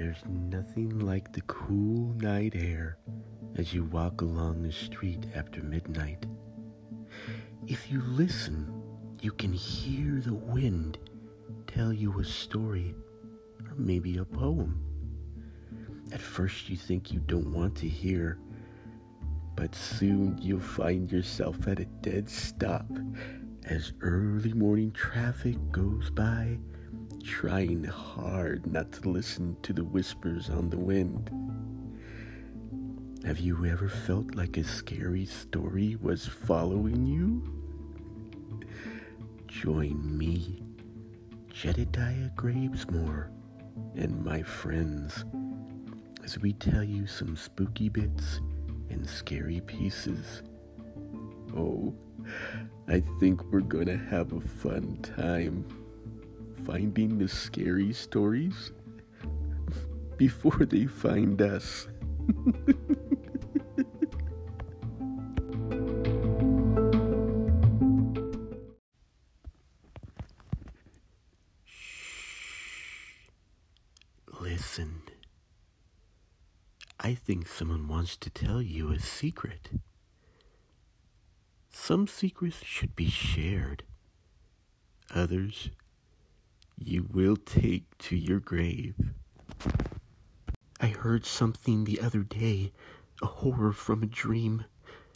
There's nothing like the cool night air as you walk along the street after midnight. If you listen, you can hear the wind tell you a story or maybe a poem. At first, you think you don't want to hear, but soon you'll find yourself at a dead stop as early morning traffic goes by, trying hard not to listen to the whispers on the wind. Have you ever felt like a scary story was following you? Join me, Jedediah Gravesmore, and my friends as we tell you some spooky bits and scary pieces. Oh, I think we're gonna have a fun time finding the scary stories before they find us. Listen. I think someone wants to tell you a secret. Some secrets should be shared. Others you will take to your grave. I heard something the other day, a horror from a dream,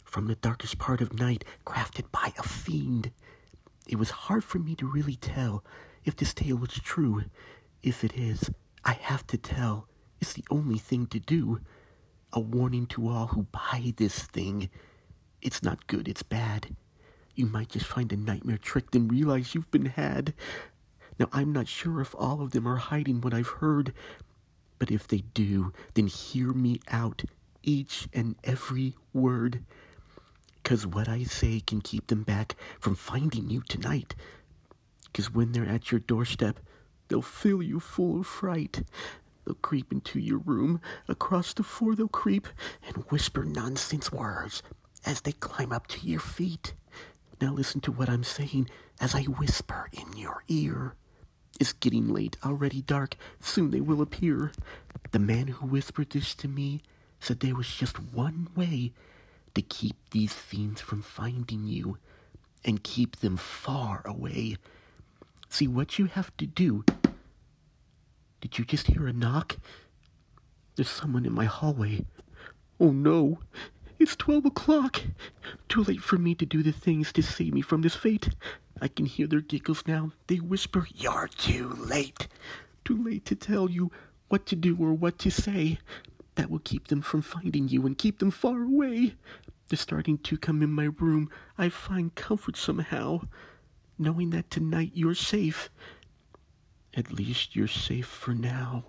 from the darkest part of night, crafted by a fiend. It was hard for me to really tell if this tale was true. If it is, I have to tell. It's the only thing to do. A warning to all who buy this thing. It's not good, it's bad. You might just find a nightmare trick and realize you've been had. Now, I'm not sure if all of them are hiding what I've heard, but if they do, then hear me out, each and every word. Because what I say can keep them back from finding you tonight. Because when they're at your doorstep, they'll fill you full of fright. They'll creep into your room. Across the floor, they'll creep and whisper nonsense words as they climb up to your feet. Now listen to what I'm saying as I whisper in your ear. It's getting late, already dark. Soon they will appear. The man who whispered this to me said there was just one way to keep these fiends from finding you and keep them far away. See, what you have to do. Did you just hear a knock? There's someone in my hallway. Oh no, it's 12 o'clock. Too late for me to do the things to save me from this fate. I can hear their giggles now. They whisper, You're too late. Too late to tell you what to do or what to say. That will keep them from finding you and keep them far away. They're starting to come in my room. I find comfort somehow, knowing that tonight you're safe. At least you're safe for now.